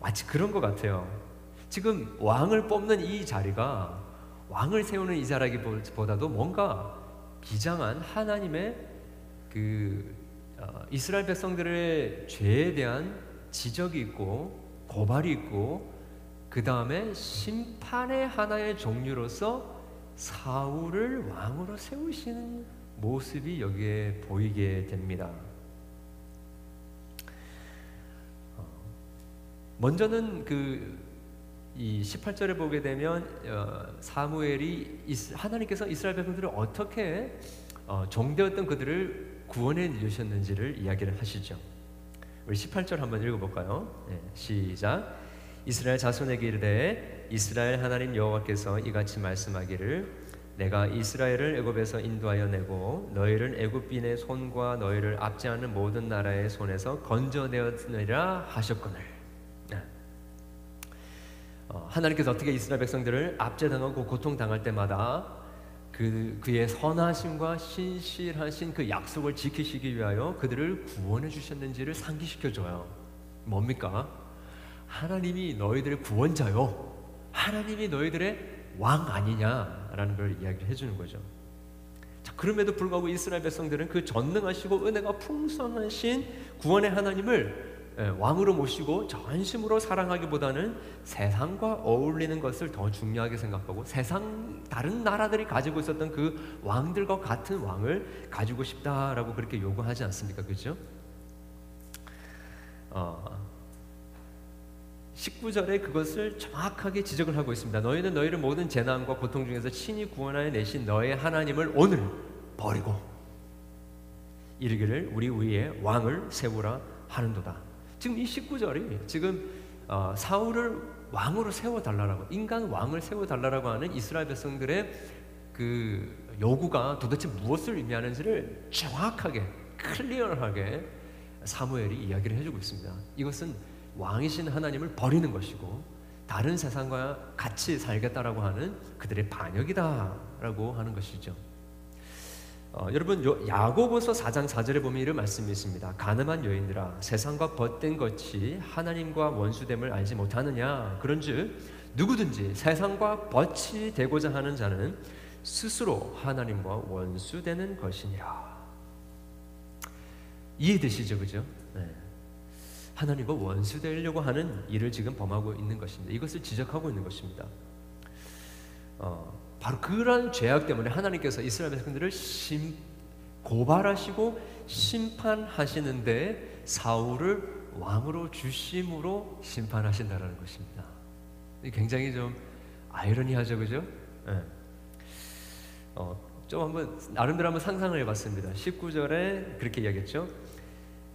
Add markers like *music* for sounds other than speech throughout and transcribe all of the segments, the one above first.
마치 그런 것 같아요. 지금 왕을 뽑는 이 자리가 왕을 세우는 이 자리보다도 뭔가 비장한 하나님의 그 어, 이스라엘 백성들의 죄에 대한 지적이 있고 고발이 있고 그 다음에 심판의 하나의 종류로서 사울을 왕으로 세우시는 모습이 여기에 보이게 됩니다. 먼저는 그 이 18절에 보게 되면 어, 사무엘이 하나님께서 이스라엘 백성들을 어떻게 어, 종되었던 그들을 구원해 주셨는지를 이야기를 하시죠. 우리 18절 한번 읽어볼까요? 네, 시작. 이스라엘 자손에게 이르되 이스라엘 하나님 여호와께서 이같이 말씀하기를 내가 이스라엘을 애굽에서 인도하여 내고 너희를 애굽인의 손과 너희를 압제하는 모든 나라의 손에서 건져내었느니라 하셨거늘. 네. 어, 하나님께서 어떻게 이스라엘 백성들을 압제당하고 고통당할 때마다 그 그의 선하심과 신실하신 그 약속을 지키시기 위하여 그들을 구원해 주셨는지를 상기시켜 줘요. 뭡니까? 하나님이 너희들의 구원자요. 하나님이 너희들의 왕 아니냐라는 걸 이야기해 주는 거죠. 자, 그럼에도 불구하고 이스라엘 백성들은 그 전능하시고 은혜가 풍성하신 구원의 하나님을 예, 왕으로 모시고 전심으로 사랑하기보다는 세상과 어울리는 것을 더 중요하게 생각하고 세상 다른 나라들이 가지고 있었던 그 왕들과 같은 왕을 가지고 싶다라고 그렇게 요구하지 않습니까? 그죠? 어, 19절에 그것을 정확하게 지적을 하고 있습니다. 너희는 너희를 모든 재난과 고통 중에서 친히 구원하여 내신 너의 하나님을 오늘 버리고 이르기를 우리 위에 왕을 세우라 하는도다. 지금 이 19절이 지금 어, 사울을 왕으로 세워 달라라고 인간 왕을 세워 달라라고 하는 이스라엘 백성들의 그 요구가 도대체 무엇을 의미하는지를 정확하게 클리어하게 사무엘이 이야기를 해주고 있습니다. 이것은 왕이신 하나님을 버리는 것이고 다른 세상과 같이 살겠다라고 하는 그들의 반역이다라고 하는 것이죠. 어, 여러분 야고보서 4장 4절에 보면 이런 말씀이 있습니다. 가늠한 여인들아 세상과 벗된 것이 하나님과 원수됨을 알지 못하느냐 그런즉 누구든지 세상과 벗이 되고자 하는 자는 스스로 하나님과 원수되는 것이니라. 이해되시죠, 그죠? 네. 하나님과 원수되려고 하는 일을 지금 범하고 있는 것입니다. 이것을 지적하고 있는 것입니다. 어, 바로 그런 죄악 때문에 하나님께서 이스라엘 백성들을 심, 고발하시고 심판하시는데 사울을 왕으로 주심으로 심판하신다라는 것입니다. 굉장히 좀 아이러니하죠, 그죠? 네. 어, 좀 한번 나름대로 한번 상상을 해봤습니다. 19절에 그렇게 이야기했죠.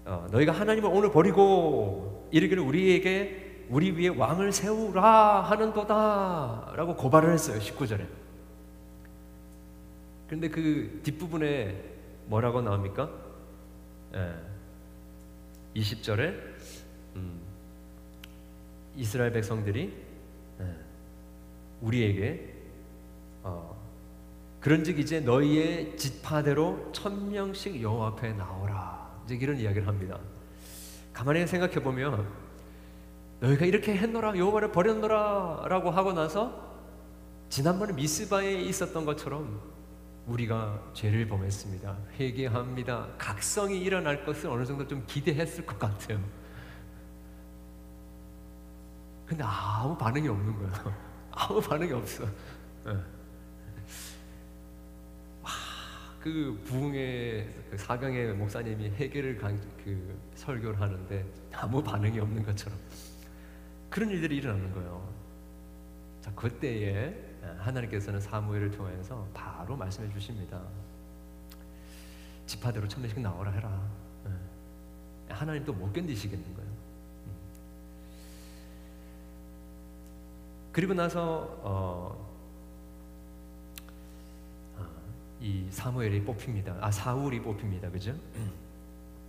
어, 너희가 하나님을 오늘 버리고 이르기를 우리에게 우리 위에 왕을 세우라 하는도다라고 고발을 했어요. 19절에. 그런데 그 뒷부분에 뭐라고 나옵니까? 예. 20절에 음, 이스라엘 백성들이 예, 우리에게 어, 그런즉 이제 너희의 지파대로 천 명씩 여호와 앞에 나오라. 이제 이런 이야기를 합니다. 가만히 생각해 보면 너희가 이렇게 했노라 여호와를 버렸노라라고 하고 나서 지난번에 미스바에 있었던 것처럼 우리가 죄를 범했습니다. 회개합니다. 각성이 일어날 것을 어느 정도 좀 기대했을 것 같아요. 근데 아무 반응이 없는 거예요. *laughs* 아무 반응이 없어. 네. 와, 그 부흥의 그 사경의 목사님이 간, 그 설교를 하는데 아무 반응이 없는 것처럼 그런 일들이 일어나는 거예요. 자, 그때에 하나님께서는 사무엘을 통해서 바로 말씀해 주십니다. 지파대로 천명씩 나오라 해라. 예. 하나님 또 못 견디시겠는 거예요. 음. 그리고 나서 어, 아, 이 사무엘이 뽑힙니다. 아 사울이 뽑힙니다. 그죠? 음.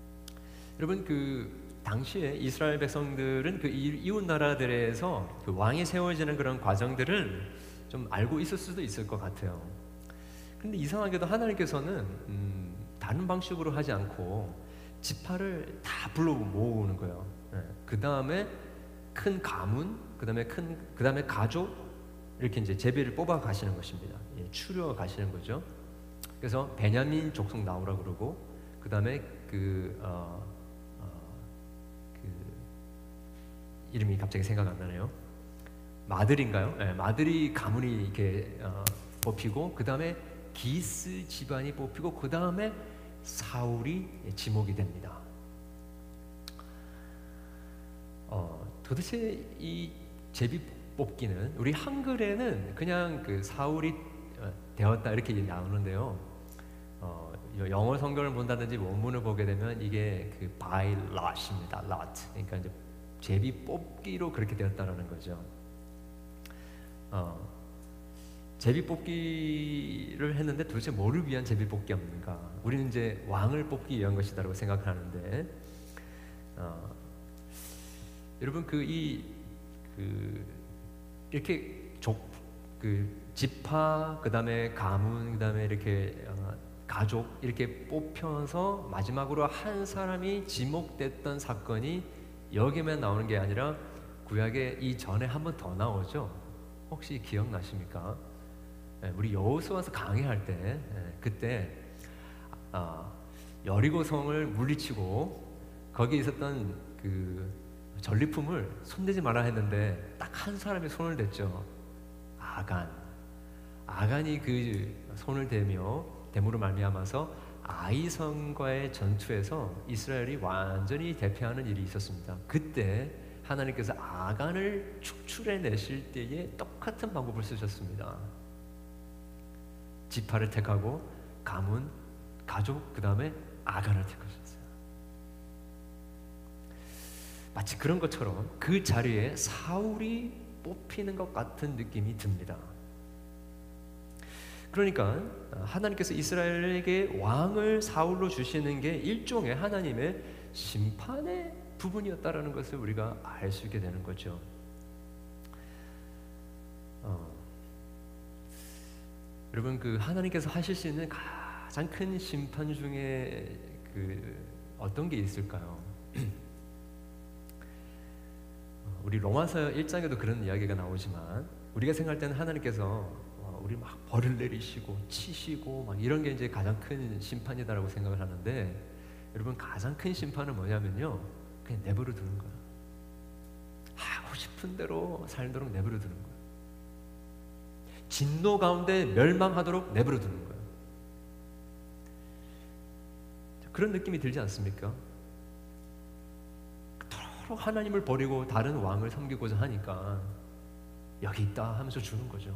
*clears throat* 여러분 그 당시에 이스라엘 백성들은 그 이웃 나라들에서 그 왕이 세워지는 그런 과정들을 좀 알고 있을 수도 있을 것 같아요. 근데 이상하게도 하나님께서는 음, 다른 방식으로 하지 않고 지파를 다 불러 모으는 거예요. 네. 그 다음에 큰 가문, 그 다음에 큰 그 다음에 가족 이렇게 이제 제비를 뽑아 가시는 것입니다. 예, 추려 가시는 거죠. 그래서 베냐민 족속 나오라 그러고 그 다음에 그, 어, 어, 그 이름이 갑자기 생각 안 나네요. 마들인가요? 네, 마들이 가문이 이렇게 어, 뽑히고 그 다음에 기스 집안이 뽑히고 그 다음에 사울이 지목이 됩니다. 어, 도대체 이 제비 뽑기는 우리 한글에는 그냥 그 사울이 어, 되었다 이렇게 나오는데요. 어, 영어 성경을 본다든지 원문을 보게 되면 이게 그 by lot입니다. lot. 그러니까 이제 제비 뽑기로 그렇게 되었다라는 거죠. 어, 제비 뽑기를 했는데 도대체 뭐를 위한 제비 뽑기였는가? 우리는 이제 왕을 뽑기 위한 것이다라고 생각하는데 어, 여러분 그 이그 그 이렇게 족 그 지파 그다음에 가문 그다음에 이렇게 어, 가족 이렇게 뽑혀서 마지막으로 한 사람이 지목됐던 사건이 여기만 나오는 게 아니라 구약에 이 전에 한 번 더 나오죠. 혹시 기억나십니까? 네, 우리 여호수아서 강의할 때 네, 그때 아, 여리고 성을 물리치고 거기에 있었던 그 전리품을 손대지 말아 했는데 딱 한 사람이 손을 댔죠. 아간. 아간이 그 손을 대며 대무로 말미암아서 아이성과의 전투에서 이스라엘이 완전히 대패하는 일이 있었습니다. 그때 하나님께서 아간을 축출해 내실 때에 똑같은 방법을 쓰셨습니다. 지파를 택하고 가문, 가족, 그 다음에 아간을 택하셨어요. 마치 그런 것처럼 그 자리에 사울이 뽑히는 것 같은 느낌이 듭니다. 그러니까 하나님께서 이스라엘에게 왕을 사울로 주시는 게 일종의 하나님의 심판의 부분이었다라는 것을 우리가 알 수 있게 되는 거죠. 어, 여러분 그 하나님께서 하실 수 있는 가장 큰 심판 중에 그 어떤 게 있을까요? *clears throat* 어, 우리 로마서 1장에도 그런 이야기가 나오지만 우리가 생각할 때는 하나님께서 어, 우리 막 벌을 내리시고 치시고 막 이런 게 이제 가장 큰 심판이다라고 생각을 하는데 여러분 가장 큰 심판은 뭐냐면요 그냥 내버려 두는 거야. 하고 싶은 대로 살도록 내버려 두는 거야. 진노 가운데 멸망하도록 내버려 두는 거야. 그런 느낌이 들지 않습니까? 서로 하나님을 버리고 다른 왕을 섬기고자 하니까 여기 있다 하면서 주는 거죠.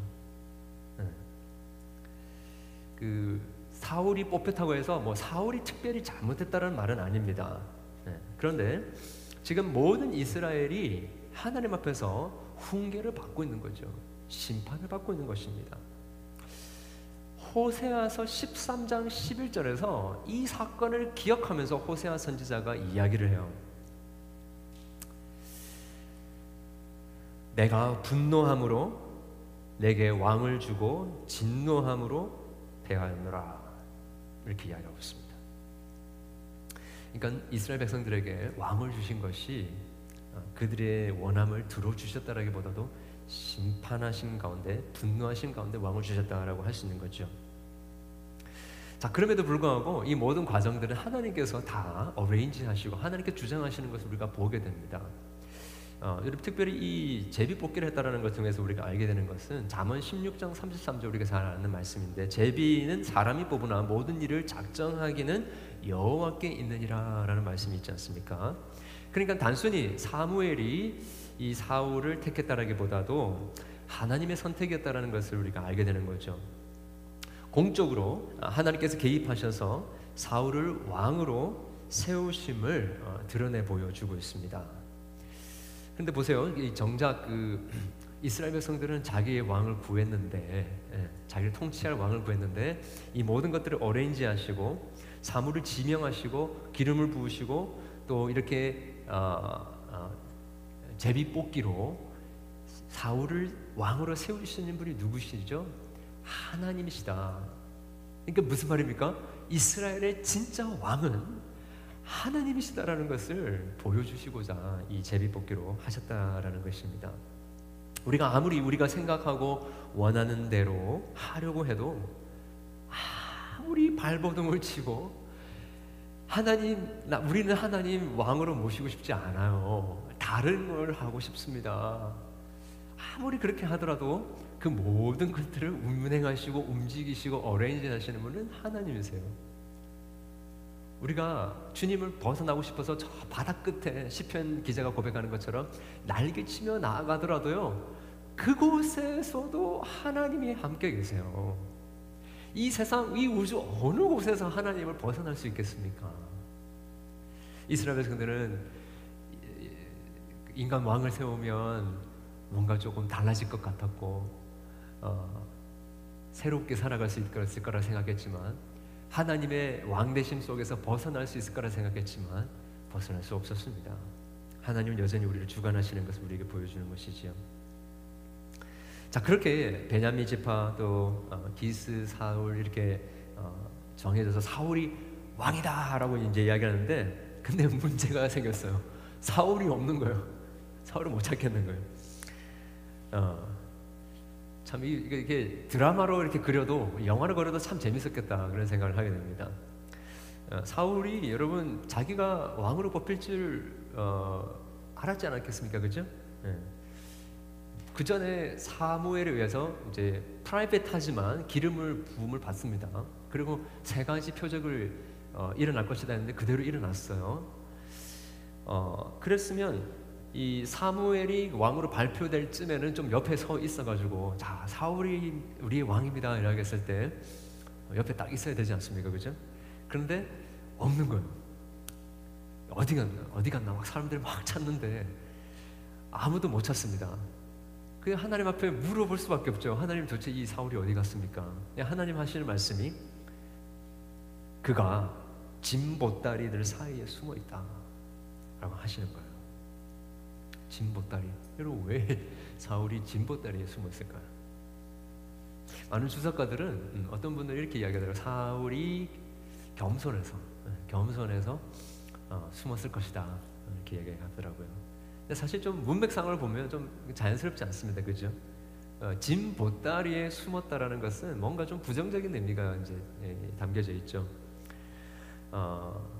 네. 그 사울이 뽑혔다고 해서 뭐 사울이 특별히 잘못했다는 말은 아닙니다. 네. 그런데 지금 모든 이스라엘이 하나님 앞에서 훈계를 받고 있는 거죠. 심판을 받고 있는 것입니다. 호세아서 13장 11절에서 이 사건을 기억하면서 호세아 선지자가 이야기를 해요. 내가 분노함으로 내게 왕을 주고 진노함으로 대하였노라 이렇게 이야기하고 있습니다. 그러니까 이스라엘 백성들에게 왕을 주신 것이 어, 그들의 원함을 들어주셨다라기보다도 심판하신 가운데 분노하신 가운데 왕을 주셨다라고 할 수 있는 거죠. 자 그럼에도 불구하고 이 모든 과정들은 하나님께서 다 어레인지 하시고 하나님께 주장하시는 것을 우리가 보게 됩니다. 어, 여러분 특별히 이 제비 뽑기를 했다라는 것 중에서 우리가 알게 되는 것은 잠언 16장 33절 우리가 잘 아는 말씀인데 제비는 사람이 뽑으나 모든 일을 작정하기는 여호와께 있느니라라는 말씀이 있지 않습니까? 그러니까 단순히 사무엘이 이 사울을 택했다라기보다도 하나님의 선택이었다라는 것을 우리가 알게 되는 거죠. 공적으로 하나님께서 개입하셔서 사울을 왕으로 세우심을 어, 드러내 보여주고 있습니다. 그런데 보세요, 정작 그 이스라엘 백성들은 자기의 왕을 구했는데, 예, 자기를 통치할 왕을 구했는데 이 모든 것들을 어레인지하시고 사물을 지명하시고 기름을 부으시고 또 이렇게 어, 어, 제비 뽑기로 사울을 왕으로 세우시는 분이 누구시죠? 하나님이시다. 그러니까 무슨 말입니까? 이스라엘의 진짜 왕은 하나님이시다라는 것을 보여주시고자 이 제비뽑기로 하셨다라는 것입니다. 우리가 아무리 우리가 생각하고 원하는 대로 하려고 해도 아무리 발버둥을 치고 하나님, 나, 우리는 하나님 왕으로 모시고 싶지 않아요. 다른 걸 하고 싶습니다. 아무리 그렇게 하더라도 그 모든 것들을 운행하시고 움직이시고 어레인지 하시는 분은 하나님이세요. 우리가 주님을 벗어나고 싶어서 저 바다 끝에 시편 기자가 고백하는 것처럼 날개치며 나아가더라도요. 그곳에서도 하나님이 함께 계세요. 이 세상, 이 우주 어느 곳에서 하나님을 벗어날 수 있겠습니까? 이스라엘 백성들은 인간 왕을 세우면 뭔가 조금 달라질 것 같았고 어, 새롭게 살아갈 수 있을 거라 생각했지만 하나님의 왕대심 속에서 벗어날 수 있을 거라 생각했지만 벗어날 수 없었습니다. 하나님은 여전히 우리를 주관하시는 것을 우리에게 보여주는 것이지요. 자 그렇게 베냐민 지파 또 어, 기스 사울 이렇게 어, 정해져서 사울이 왕이다라고 이제 이야기하는데 근데 *laughs* 문제가 생겼어요. 사울이 없는 거예요. 사울을 못 찾겠는 거예요. 어, 참 이게, 드라마로 이렇게 그려도 영화로 그려도 참 재밌었겠다 그런 생각을 하게 됩니다. 어, 사울이 여러분 자기가 왕으로 뽑힐 줄 어, 알았지 않았겠습니까, 그죠? 예. 그 전에 사무엘에 의해서 이제 프라이빗하지만 기름을 부음을 받습니다. 그리고 세 가지 표적을 어, 일어날 것이다 했는데 그대로 일어났어요. 어, 그랬으면 이 사무엘이 왕으로 발표될 쯤에는 좀 옆에 서 있어가지고 자 사울이 우리의 왕입니다 이라고 했을 때 옆에 딱 있어야 되지 않습니까, 그죠? 그런데 없는 거예요. 어디 갔나? 어디 갔나? 막 사람들이 막 찾는데 아무도 못 찾습니다. 그 하나님 앞에 물어볼 수밖에 없죠. 하나님 도대체 이 사울이 어디 갔습니까? 하나님 하시는 말씀이 그가 진보다리들 사이에 숨어 있다라고 하시는 거예요. 진보다리. 여러분 왜 사울이 진보다리에 숨어 있을까요? 많은 주석가들은 음, 어떤 분들은 이렇게 이야기하더라고요. 사울이 겸손해서 겸손해서 어, 숨었을 것이다 이렇게 이야기하더라고요. 근데 사실 좀 문맥상을 보면 좀 자연스럽지 않습니다. 그죠? 어, 진 보따리에 숨었다라는 것은 뭔가 좀 부정적인 의미가 이제 예, 담겨져 있죠. 어,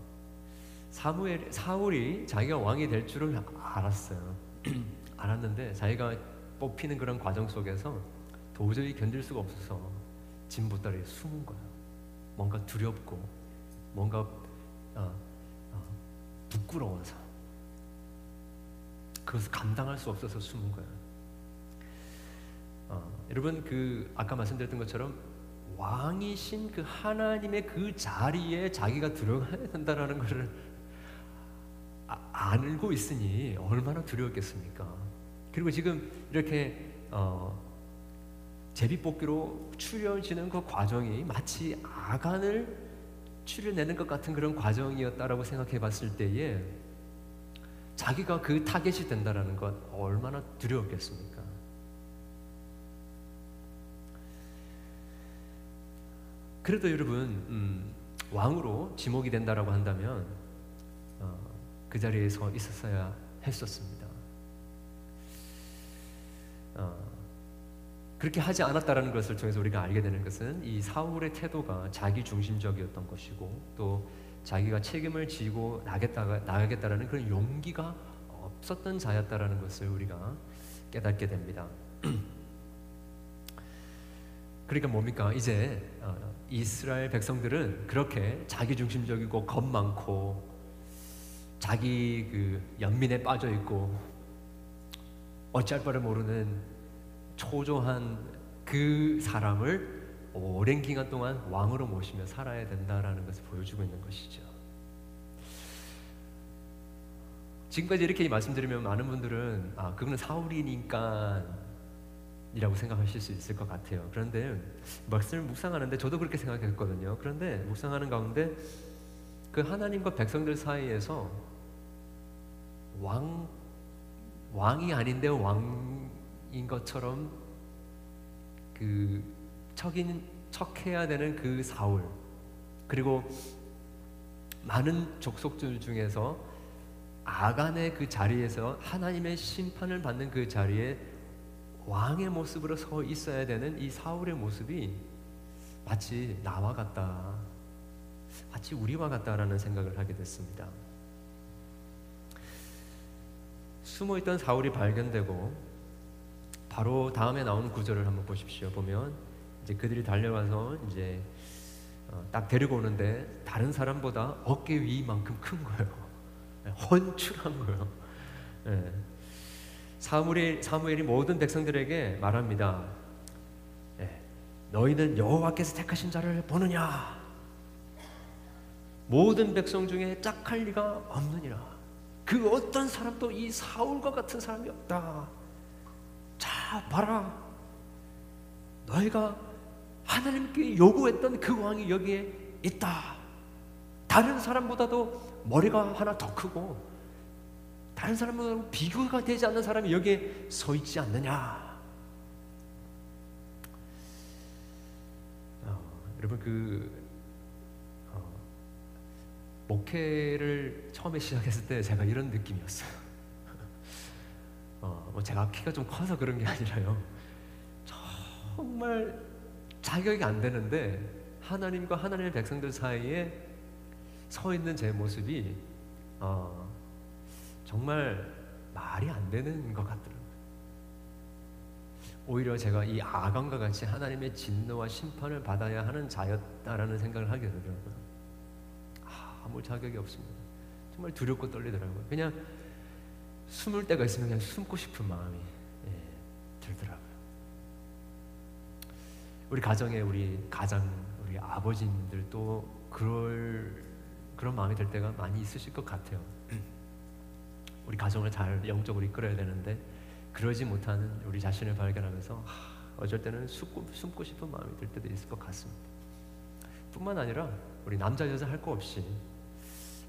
사무엘 사울이 자기가 왕이 될 줄을 알았어요. *clears throat* 알았는데 자기가 뽑히는 그런 과정 속에서 도저히 견딜 수가 없어서 진 보따리에 숨은 거예요. 뭔가 두렵고 뭔가 어, 어, 부끄러워서 그것을 감당할 수 없어서 숨은 거예요. 어, 여러분 그 아까 말씀드렸던 것처럼 왕이신 그 하나님의 그 자리에 자기가 들어가야 된다라는 것을 아, 알고 있으니 얼마나 두려웠겠습니까? 그리고 지금 이렇게 어, 제비뽑기로 추려지는 그 과정이 마치 아간을 추려내는 것 같은 그런 과정이었다라고 생각해 봤을 때에 자기가 그 타겟이 된다라는 것 얼마나 두려웠겠습니까? 그래도 여러분 음, 왕으로 지목이 된다라고 한다면 어, 그 자리에 서 있었어야 했었습니다. 어, 그렇게 하지 않았다라는 것을 통해서 우리가 알게 되는 것은 이 사울의 태도가 자기 중심적이었던 것이고 또 자기가 책임을 지고 나겠다가 나가겠다라는 그런 용기가 없었던 자였다라는 것을 우리가 깨닫게 됩니다. *clears throat* 그러니까 뭡니까? 이제 어, 이스라엘 백성들은 그렇게 자기 중심적이고 겁 많고 자기 그 연민에 빠져 있고 어찌할 바를 모르는 초조한 그 사람을 오랜 기간 동안 왕으로 모시며 살아야 된다라는 것을 보여주고 있는 것이죠. 지금까지 이렇게 말씀드리면 많은 분들은 아 그거는 사울이니까 이라고 생각하실 수 있을 것 같아요. 그런데 말씀을 묵상하는데 저도 그렇게 생각했거든요. 그런데 묵상하는 가운데 그 하나님과 백성들 사이에서 왕 왕이 아닌데 왕인 것처럼 그 척인 척해야 되는 그 사울 그리고 많은 족속들 중에서 아간의 그 자리에서 하나님의 심판을 받는 그 자리에 왕의 모습으로 서 있어야 되는 이 사울의 모습이 마치 나와 같다. 마치 우리와 같다라는 생각을 하게 됐습니다. 숨어 있던 사울이 발견되고 바로 다음에 나오는 구절을 한번 보십시오. 보면 이제 그들이 달려가서 이제 어, 딱 데리고 오는데 다른 사람보다 어깨 위만큼 큰 거예요. 네, 헌출한 거예요. 네. 사무엘, 사무엘이 모든 백성들에게 말합니다. 네. 너희는 여호와께서 택하신 자를 보느냐? 모든 백성 중에 짝할 리가 없느니라. 그 어떤 사람도 이 사울과 같은 사람이 없다. 자, 봐라. 너희가 하나님께 요구했던 그 왕이 여기에 있다. 다른 사람보다도 머리가 하나 더 크고 다른 사람보다 비교가 되지 않는 사람이 여기에 서 있지 않느냐. 어, 여러분 그 어, 목회를 처음에 시작했을 때 제가 이런 느낌이었어요. *laughs* 어, 뭐 제가 키가 좀 커서 그런 게 아니라요. 정말 자격이 안 되는데 하나님과 하나님의 백성들 사이에 서 있는 제 모습이 어, 정말 말이 안 되는 것 같더라고요. 오히려 제가 이 아간과 같이 하나님의 진노와 심판을 받아야 하는 자였다라는 생각을 하게 되더라고요. 아, 아무 자격이 없습니다. 정말 두렵고 떨리더라고요. 그냥 숨을 때가 있으면 그냥 숨고 싶은 마음이 예, 들더라고요. 우리 가정에 우리 가장 우리 아버지들도 그럴 그런 마음이 들 때가 많이 있으실 것 같아요. 우리 가정을 잘 영적으로 이끌어야 되는데 그러지 못하는 우리 자신을 발견하면서 하, 어쩔 때는 숨고, 숨고 싶은 마음이 들 때도 있을 것 같습니다. 뿐만 아니라 우리 남자 여자 할 거 없이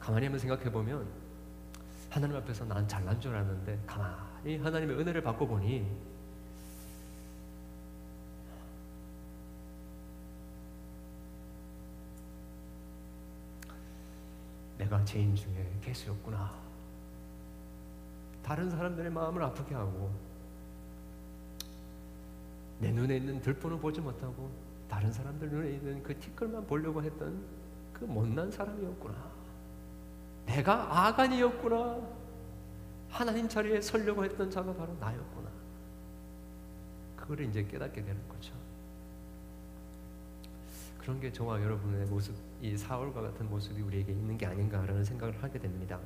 가만히 한번 생각해 보면 하나님 앞에서 난 잘난 줄 알았는데 가만히 하나님의 은혜를 받고 보니 내가 죄인 중에 개수였구나. 다른 사람들의 마음을 아프게 하고 내 눈에 있는 들보는 보지 못하고 다른 사람들 눈에 있는 그 티끌만 보려고 했던 그 못난 사람이었구나. 내가 아간이었구나. 하나님 자리에 서려고 했던 자가 바로 나였구나. 그걸 이제 깨닫게 되는 거죠. 그런 게 저와 여러분의 모습, 이 사울과 같은 모습이 우리에게 있는 게 아닌가라는 생각을 하게 됩니다.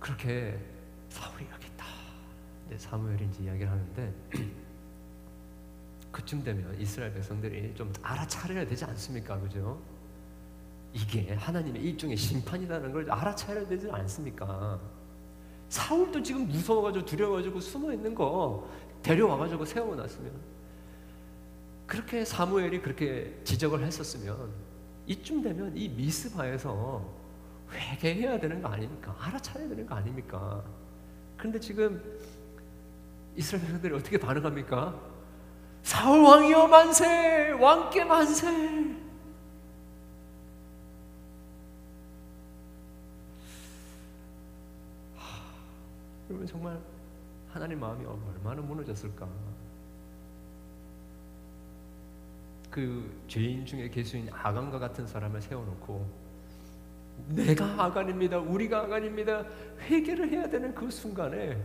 그렇게 사울이 여기 있다. 이제 사무엘이 이제 이야기를 하는데 *clears throat* 그쯤 되면 이스라엘 백성들이 좀 알아차려야 되지 않습니까, 그죠? 이게 하나님의 일종의 심판이라는 걸 알아차려야 되지 않습니까? 사울도 지금 무서워가지고 두려워가지고 숨어 있는 거 데려와가지고 세워놨으면 그렇게 사무엘이 그렇게 지적을 했었으면 이쯤 되면 이 미스바에서 회개해야 되는 거 아닙니까? 알아차려야 되는 거 아닙니까? 그런데 지금 이스라엘 백성들이 어떻게 반응합니까? 사울 왕이여 만세! 왕께 만세! 여러분 정말 하나님 마음이 얼마나 무너졌을까? 그 죄인 중에 개수인 아간과 같은 사람을 세워놓고 내가 아간입니다. 우리가 아간입니다. 회개를 해야 되는 그 순간에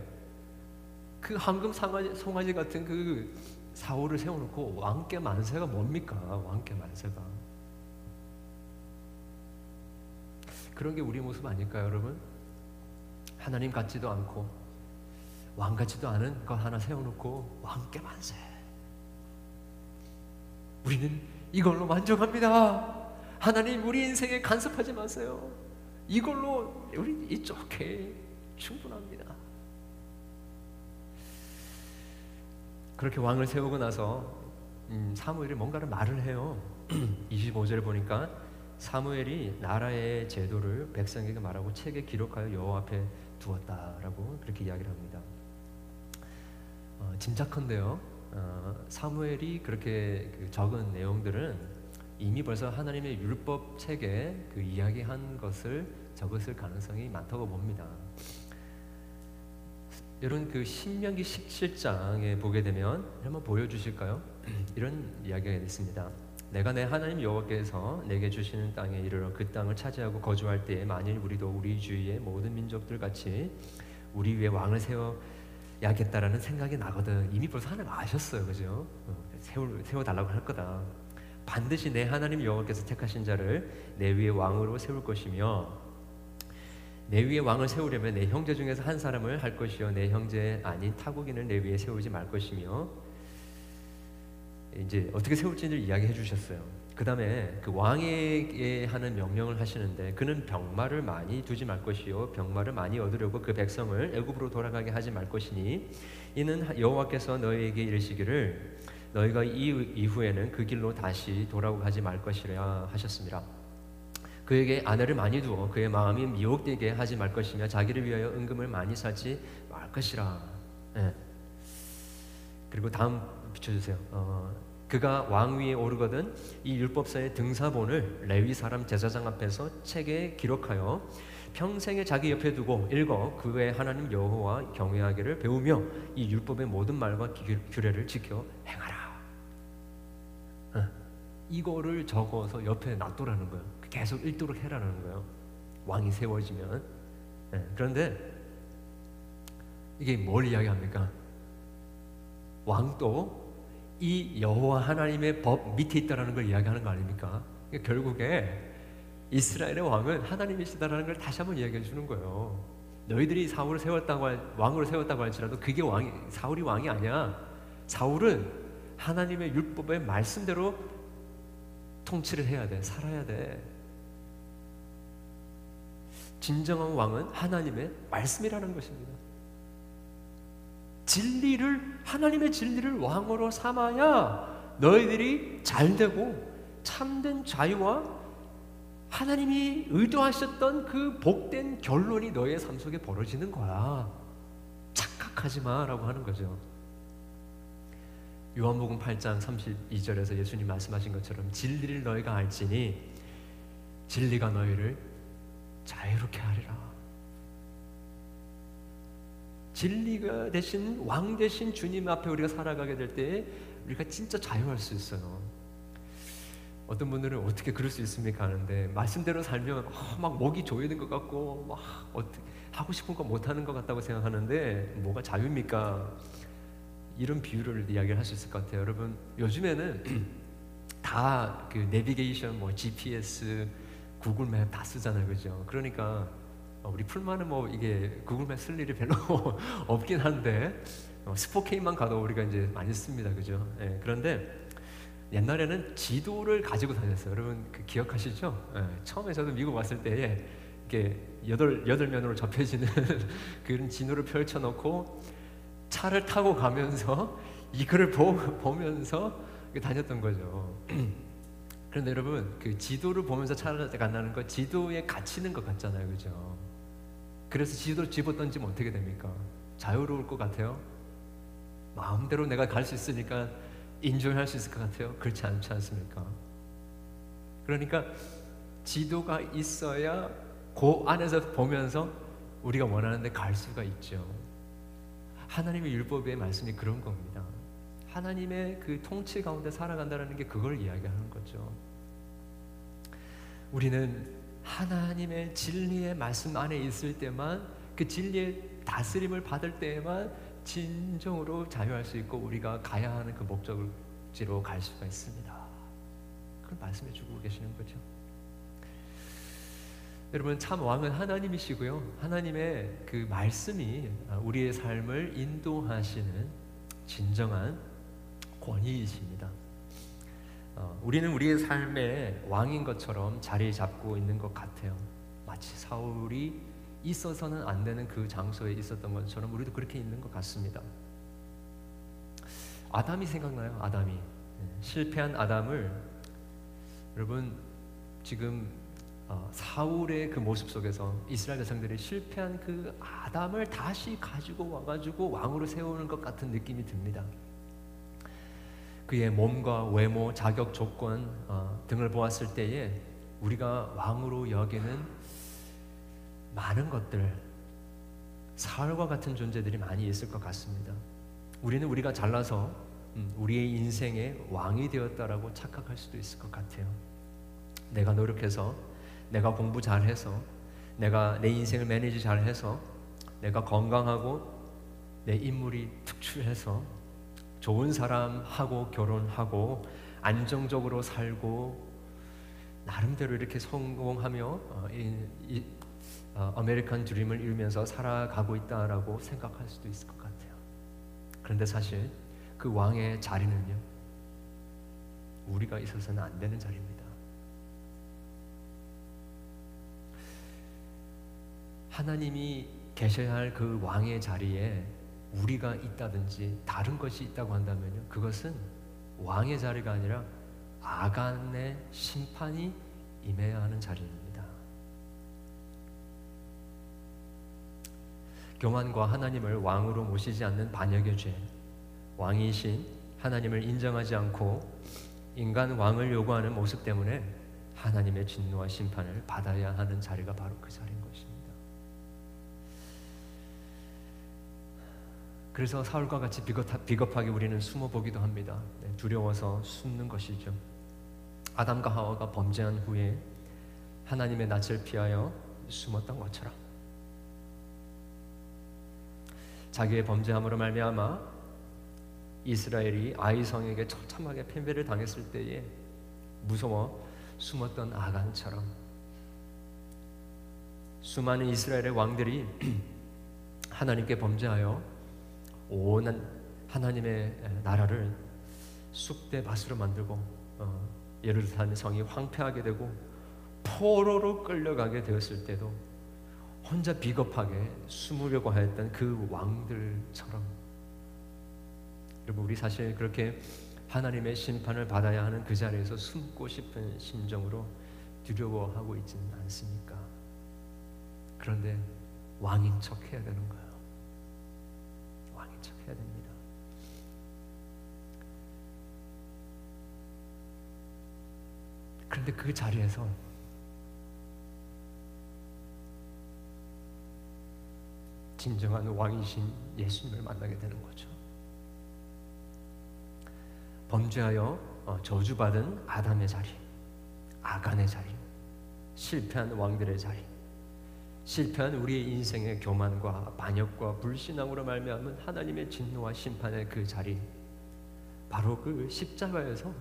그 황금 송아지 같은 그 사울을 세워놓고 왕께 만세가 뭡니까? 왕께 만세가 그런 게 우리 모습 아닐까요, 여러분? 하나님 같지도 않고 왕 같지도 않은 것 하나 세워놓고 왕께 만세. 우리는 이걸로 만족합니다. 하나님 우리 인생에 간섭하지 마세요. 이걸로 우리 이쪽에 충분합니다. 그렇게 왕을 세우고 나서 음, 사무엘이 뭔가를 말을 해요. *clears throat* 25절에 보니까 사무엘이 나라의 제도를 백성에게 말하고 책에 기록하여 여호와 앞에 두었다라고 그렇게 이야기를 합니다. 어, 짐작컨대요. 어, 사무엘이 그렇게 그 적은 내용들은 이미 벌써 하나님의 율법 책에 그 이야기한 것을 적었을 가능성이 많다고 봅니다. 여러분 그 신명기 17장에 보게 되면 한번 보여주실까요? *clears throat* 이런 이야기가 있습니다. 내가 내 하나님 여호와께서 내게 주시는 땅에 이르러 그 땅을 차지하고 거주할 때에 만일 우리도 우리 주위의 모든 민족들 같이 우리 위에 왕을 세워야겠다라는 생각이 나거든. 이미 벌써 하나님 아셨어요, 그죠? 어, 세워 세워 달라고 할 거다. 반드시 내 하나님 여호와께서 택하신 자를 내 위에 왕으로 세울 것이며 내 위에 왕을 세우려면 내 형제 중에서 한 사람을 할 것이요 내 형제 아닌 타국인을 내 위에 세우지 말 것이며 이제 어떻게 세울지를 이야기해 주셨어요. 그 다음에 그 왕에게 하는 명령을 하시는데 그는 병마를 많이 두지 말 것이요 병마를 많이 얻으려고 그 백성을 애굽으로 돌아가게 하지 말 것이니 이는 여호와께서 너희에게 이르시기를 너희가 이 이후에는 그 길로 다시 돌아가지 말 것이라 하셨습니다. 그에게 아내를 많이 두어 그의 마음이 미혹되게 하지 말 것이며 자기를 위하여 은금을 많이 사지 말 것이라. 네. 그리고 다음 비춰주세요. 어, 그가 왕 위에 오르거든 이 율법서의 등사본을 레위 사람 제사장 앞에서 책에 기록하여 평생에 자기 옆에 두고 읽어 그의 하나님 여호와 경외하기를 배우며 이 율법의 모든 말과 규례를 지켜 행하라. 어, 이거를 적어서 옆에 놔두라는 거예요. 계속 읽도록 해라는 거예요. 왕이 세워지면. 네, 그런데 이게 뭘 이야기합니까? 왕도 이 여호와 하나님의 법 밑에 있다라는 걸 이야기하는 거 아닙니까? 그러니까 결국에 이스라엘의 왕은 하나님이시다라는 걸 다시 한번 이야기해 주는 거예요. 너희들이 사울을 세웠다고 할, 왕으로 세웠다고 할지라도 그게 왕이 사울이 왕이 아니야. 사울은 하나님의 율법의 말씀대로 통치를 해야 돼. 살아야 돼. 진정한 왕은 하나님의 말씀이라는 것입니다. 진리를 하나님의 진리를 왕으로 삼아야 너희들이 잘 되고 참된 자유와 하나님이 의도하셨던 그 복된 결론이 너의 삶 속에 벌어지는 거야. 착각하지 마라고 하는 거죠. 요한복음 8장 32절에서 예수님 말씀하신 것처럼 진리를 너희가 알지니 진리가 너희를 자유롭게 하리라. 진리가 되신 왕 되신 주님 앞에 우리가 살아가게 될 때 우리가 진짜 자유할 수 있어요. 어떤 분들은 어떻게 그럴 수 있습니까 하는데 말씀대로 살면 어, 막 목이 조이는 것 같고 막 어떻게 하고 싶은 거 못 하는 것 같다고 생각하는데 뭐가 자유입니까? 이런 비유를 이야기를 할 수 있을 것 같아요. 여러분 요즘에는 *clears throat* 다 그 내비게이션 뭐 GPS 구글맵 다 쓰잖아요, 그죠? 그러니까 어, 우리 풀만은 뭐 이게 구글맵 쓸 일이 별로 *laughs* 없긴 한데 어, 스포케인만 가도 우리가 이제 많이 씁니다, 그죠? 예, 그런데 옛날에는 지도를 가지고 다녔어요. 여러분 그 기억하시죠? 예, 처음에 저도 미국 왔을 때 이게 여덟 여덟 면으로 접혀지는 *laughs* 그런 진호를 펼쳐놓고 차를 타고 가면서 *laughs* 이거를 보, 보면서 다녔던 거죠. *clears throat* 그런데 여러분 그 지도를 보면서 찾아간다는 거 지도에 갇히는 것 같잖아요, 그죠? 그래서 지도를 집어 던지면 어떻게 됩니까? 자유로울 것 같아요? 마음대로 내가 갈 수 있으니까 인정할 수 있을 것 같아요? 그렇지 않지 않습니까? 그러니까 지도가 있어야 그 안에서 보면서 우리가 원하는 데 갈 수가 있죠. 하나님의 율법의 말씀이 그런 겁니다. 하나님의 그 통치 가운데 살아간다는 게 그걸 이야기하는 거죠. 우리는 하나님의 진리의 말씀 안에 있을 때만 그 진리의 다스림을 받을 때에만 진정으로 자유할 수 있고 우리가 가야 하는 그 목적지로 갈 수가 있습니다. 그걸 말씀해 주고 계시는 거죠. 여러분 참 왕은 하나님이시고요. 하나님의 그 말씀이 우리의 삶을 인도하시는 진정한 권위이십니다. 어, 우리는 우리의 삶의 왕인 것처럼 자리 잡고 있는 것 같아요. 마치 사울이 있어서는 안 되는 그 장소에 있었던 것처럼 우리도 그렇게 있는 것 같습니다. 아담이 생각나요? 아담이 네, 실패한 아담을 여러분 지금 어, 사울의 그 모습 속에서 이스라엘 백성들이 실패한 그 아담을 다시 가지고 와가지고 왕으로 세우는 것 같은 느낌이 듭니다. 그의 몸과 외모, 자격 조건 어, 등을 보았을 때에 우리가 왕으로 여기는 많은 것들, 사울과 같은 존재들이 많이 있을 것 같습니다. 우리는 우리가 잘나서 음, 우리의 인생의 왕이 되었다라고 착각할 수도 있을 것 같아요. 내가 노력해서, 내가 공부 잘해서, 내가 내 인생을 매니지 잘해서, 내가 건강하고 내 인물이 특출해서 좋은 사람하고 결혼하고 안정적으로 살고 나름대로 이렇게 성공하며 어, 이, 이, 어, 아메리칸 드림을 이루면서 살아가고 있다라고 생각할 수도 있을 것 같아요. 그런데 사실 그 왕의 자리는요, 우리가 있어서는 안 되는 자리입니다. 하나님이 계셔야 할 그 왕의 자리에 우리가 있다든지 다른 것이 있다고 한다면요, 그것은 왕의 자리가 아니라 아간의 심판이 임해야 하는 자리입니다. 교만과 하나님을 왕으로 모시지 않는 반역의 죄, 왕이신 하나님을 인정하지 않고 인간 왕을 요구하는 모습 때문에 하나님의 진노와 심판을 받아야 하는 자리가 바로 그 자리인 것입니다. 그래서 사울과 같이 비겁 하게 우리는 숨어 보기도 합니다. 네, 두려워서 숨는 것이죠. 아담과 하와가 범죄한 후에 하나님의 낯을 피하여 숨었던 것처럼 자기의 범죄함으로 말미암아 이스라엘이 아이성에게 처참하게 패배를 당했을 때에 무서워 숨었던 아간처럼 수많은 이스라엘의 왕들이 *clears throat* 하나님께 범죄하여 온 하나님의 나라를 쑥대 밭으로 만들고 어, 예루살렘 성이 황폐하게 되고 포로로 끌려가게 되었을 때도 혼자 비겁하게 숨으려고 하였던 그 왕들처럼 여러분 우리 사실 그렇게 하나님의 심판을 받아야 하는 그 자리에서 숨고 싶은 심정으로 두려워하고 있지는 않습니까? 그런데 왕인 척 해야 되는 거예 요. 왕인 척 해야 됩니다. 그런데 그 자리에서 진정한 왕이신 예수님을 만나게 되는 거죠. 범죄하여 어, 저주받은 아담의 자리, 아간의 자리, 실패한 왕들의 자리, 실패한 우리의 인생의 교만과 반역과 불신앙으로 말미암은 하나님의 진노와 심판의 그 자리, 바로 그 십자가에서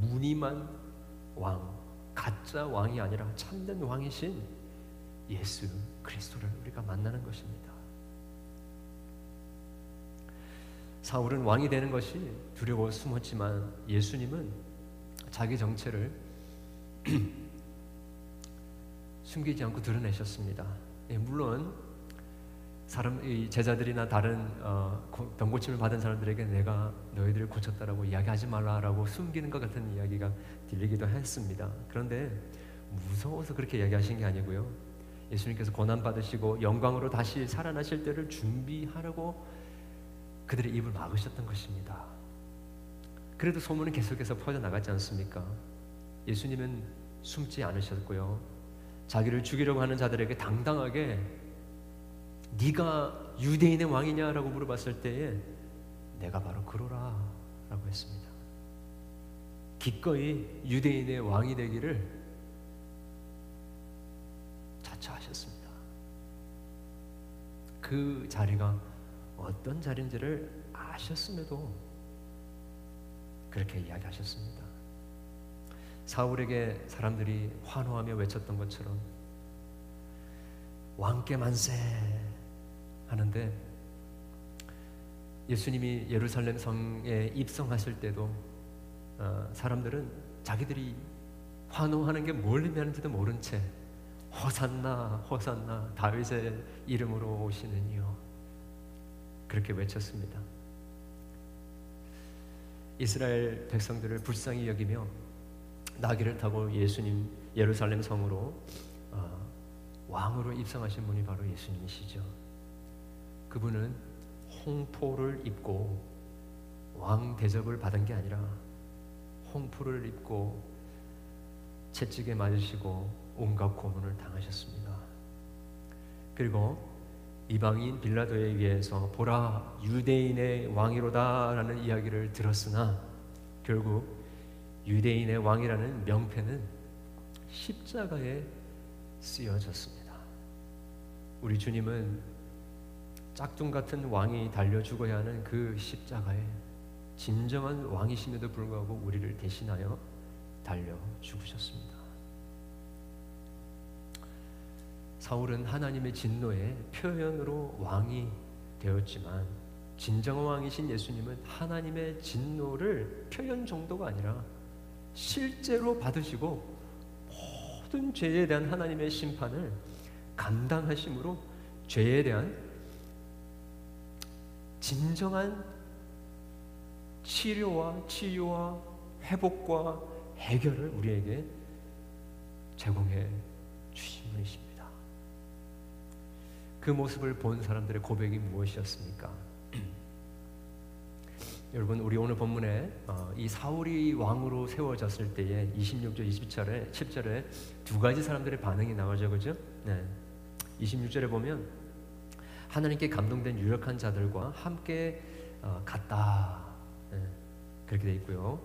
무늬만 왕, 가짜 왕이 아니라 참된 왕이신 예수 그리스도를 우리가 만나는 것입니다. 사울은 왕이 되는 것이 두려워 숨었지만 예수님은 자기 정체를 *clears throat* 숨기지 않고 드러내셨습니다. 예, 물론 사람 제자들이나 다른 어, 병 고침을 받은 사람들에게 내가 너희들을 고쳤다라고 이야기하지 말라라고 숨기는 것 같은 이야기가 들리기도 했습니다. 그런데 무서워서 그렇게 이야기하신 게 아니고요. 예수님께서 고난 받으시고 영광으로 다시 살아나실 때를 준비하라고 그들의 입을 막으셨던 것입니다. 그래도 소문은 계속해서 퍼져 나가지 않습니까? 예수님은 숨지 않으셨고요. 자기를 죽이려고 하는 자들에게 당당하게 네가 유대인의 왕이냐라고 물어봤을 때에 내가 바로 그러라라고 했습니다. 기꺼이 유대인의 왕이 되기를 자처하셨습니다. 그 자리가 어떤 자리인지를 아셨음에도 그렇게 이야기하셨습니다. 사울에게 사람들이 환호하며 외쳤던 것처럼 왕께 만세 하는데 예수님이 예루살렘 성에 입성하실 때도 어, 사람들은 자기들이 환호하는 게 뭘 의미하는지도 모른 채 호산나 호산나 다윗의 이름으로 오시는 이요 그렇게 외쳤습니다. 이스라엘 백성들을 불쌍히 여기며 나귀를 타고 예수님 예루살렘 성으로 어, 왕으로 입성하신 분이 바로 예수님이시죠. 그분은 홍포를 입고 왕 대접을 받은 게 아니라 홍포를 입고 채찍에 맞으시고 온갖 고문을 당하셨습니다. 그리고 이방인 빌라도에 의해서 보라 유대인의 왕이로다라는 이야기를 들었으나 결국 유대인의 왕이라는 명패는 십자가에 쓰여졌습니다. 우리 주님은 짝퉁 같은 왕이 달려 죽어야 하는 그 십자가에 진정한 왕이심에도 불구하고 우리를 대신하여 달려 죽으셨습니다. 사울은 하나님의 진노의 표현으로 왕이 되었지만 진정한 왕이신 예수님은 하나님의 진노를 표현 정도가 아니라 실제로 받으시고 모든 죄에 대한 하나님의 심판을 감당하심으로 죄에 대한 진정한 치료와 치유와 회복과 해결을 우리에게 제공해 주신 분이십니다. 그 모습을 본 사람들의 고백이 무엇이었습니까? 여러분 우리 오늘 본문에 어, 이 사울이 왕으로 세워졌을 때에 26절 27절에 10절에 두 가지 사람들의 반응이 나오죠. 그죠? 네. 26절에 보면 하나님께 감동된 유력한 자들과 함께 어, 갔다. 네. 그렇게 돼 있고요.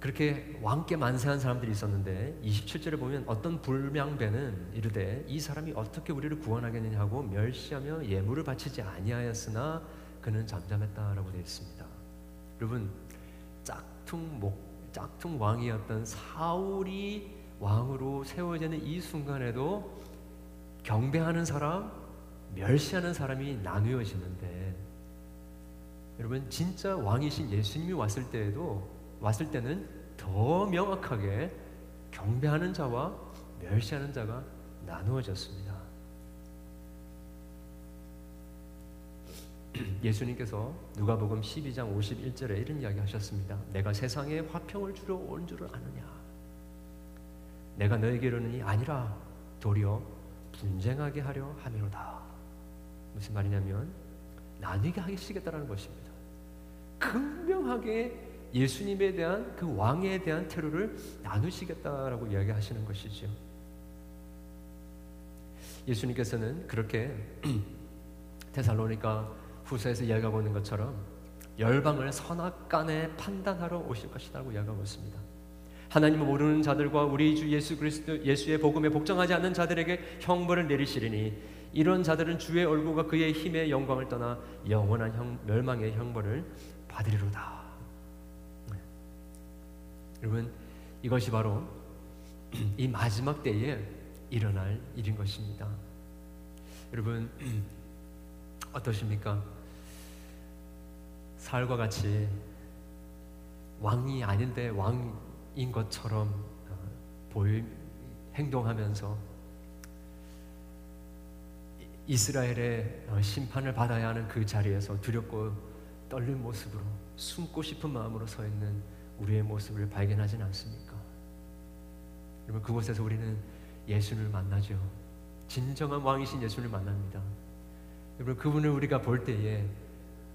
그렇게 왕께 만세한 사람들이 있었는데 27절에 보면 어떤 불량배는 이르되 이 사람이 어떻게 우리를 구원하겠느냐 하고 멸시하며 예물을 바치지 아니하였으나 그는 잠잠했다라고 되어 있습니다. 여러분 짝퉁 목 짝퉁 왕이었던 사울이 왕으로 세워지는 이 순간에도 경배하는 사람, 멸시하는 사람이 나누어지는데 여러분 진짜 왕이신 예수님이 왔을 때에도 왔을 때는 더 명확하게 경배하는 자와 멸시하는 자가 나누어졌습니다. *clears throat* 예수님께서 누가복음 12장 51절에 이런 이야기 하셨습니다. 내가 세상에 화평을 주러 온 줄을 아느냐? 내가 너에게 이르느니 아니라 도리어 분쟁하게 하려 함이로다. 무슨 말이냐면 나뉘게 하시겠다라는 것입니다. 극명하게 예수님에 대한 그 왕에 대한 테러를 나누시겠다라고 이야기하시는 것이죠. 예수님께서는 그렇게 *clears throat* 테살로니가 후서에서 이야기하고 있는 것처럼 열방을 선악간에 판단하러 오실 것이라고 이야기하고 있습니다. 하나님을 모르는 자들과 우리 주 예수 그리스도 예수의 복음에 복종하지 않는 자들에게 형벌을 내리시리니 이런 자들은 주의 얼굴과 그의 힘의 영광을 떠나 영원한 형, 멸망의 형벌을 받으리로다. 네. 여러분 이것이 바로 *clears throat* 이 마지막 때에 일어날 일인 것입니다. 여러분 *clears throat* 어떠십니까? 사울과 같이 왕이 아닌데 왕인 것처럼 어, 보이 행동하면서 이스라엘의 어, 심판을 받아야 하는 그 자리에서 두렵고 떨린 모습으로 숨고 싶은 마음으로 서 있는 우리의 모습을 발견하진 않습니까? 여러분 그곳에서 우리는 예수를 만나죠. 진정한 왕이신 예수를 만납니다. 여러분 그분을 우리가 볼 때에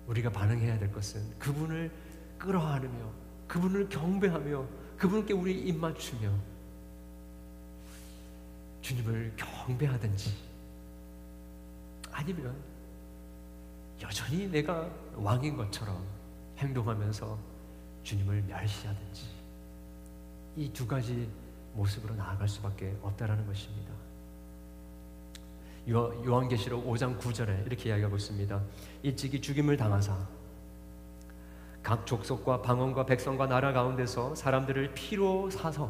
우리가 반응해야 될 것은 그분을 끌어안으며 그분을 경배하며 그분께 우리 입 맞추며 주님을 경배하든지 아니면 여전히 내가 왕인 것처럼 행동하면서 주님을 멸시하든지 이 두 가지 모습으로 나아갈 수밖에 없다라는 것입니다. 요한계시록 5장 9절에 이렇게 이야기하고 있습니다. 일찍이 죽임을 당하사 각 족속과 방언과 백성과 나라 가운데서 사람들을 피로 사서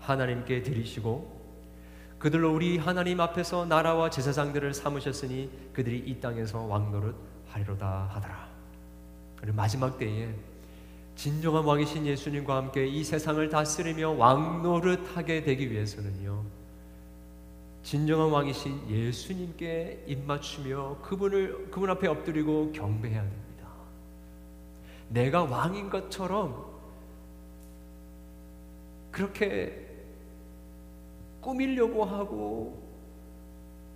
하나님께 드리시고 그들로 우리 하나님 앞에서 나라와 제사장들을 삼으셨으니 그들이 이 땅에서 왕노릇 하리로다 하더라. 그리고 마지막 때에 진정한 왕이신 예수님과 함께 이 세상을 다스리며 왕노릇 하게 되기 위해서는요. 진정한 왕이신 예수님께 입맞추며 그분을 그분 앞에 엎드리고 경배해야 됩니다. 내가 왕인 것처럼 그렇게 꾸밀려고 하고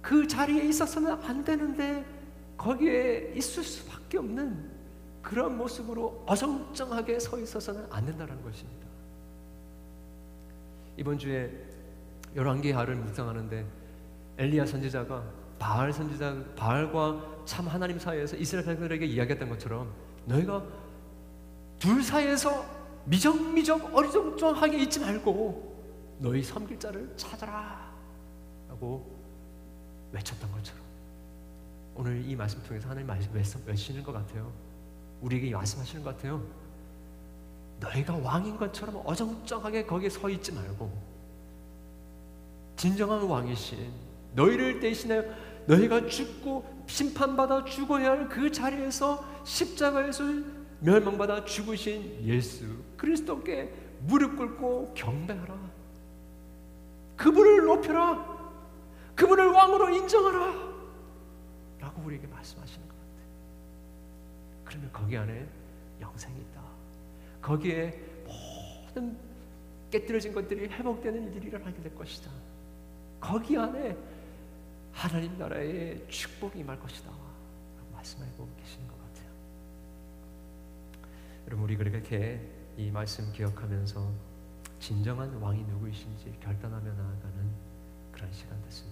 그 자리에 있어서는 안 되는데 거기에 있을 수밖에 없는 그런 모습으로 어정쩡하게 서 있어서는 안 된다는 것입니다. 이번 주에 열왕기하를 묵상하는데 엘리야 선지자가 바알 선지자 바알과 참 하나님 사이에서 이스라엘 백성들에게 이야기했던 것처럼 너희가 둘 사이에서 미적미적 어리둥절하게 있지 말고 너희 섬길 자를 찾아라 하고 외쳤던 것처럼 오늘 이 말씀 통해서 하나님 말씀 외치는 것 같아요. 우리에게 말씀하시는 것 같아요. 너희가 왕인 것처럼 어정쩡하게 거기에 서 있지 말고 진정한 왕이신 너희를 대신하여 너희가 죽고 심판받아 죽어야 할 그 자리에서 십자가에서 멸망받아 죽으신 예수 그리스도께 무릎 꿇고 경배하라. 그분을 높여라. 그분을 왕으로 인정하라. 라고 우리에게 말씀하시는 것 같아요. 그러면 거기 안에 영생이 있다. 거기에 모든 깨뜨려진 것들이 회복되는 일들이 일어나게 될 것이다. 거기 안에 하나님 나라의 축복이 임할 것이다. 말씀하고 계시는 것 같아요. 여러분 우리 그렇게 이 말씀 기억하면서 진정한 왕이 누구이신지 결단하며 나아가는 그런 시간 됐으면 좋겠습니다.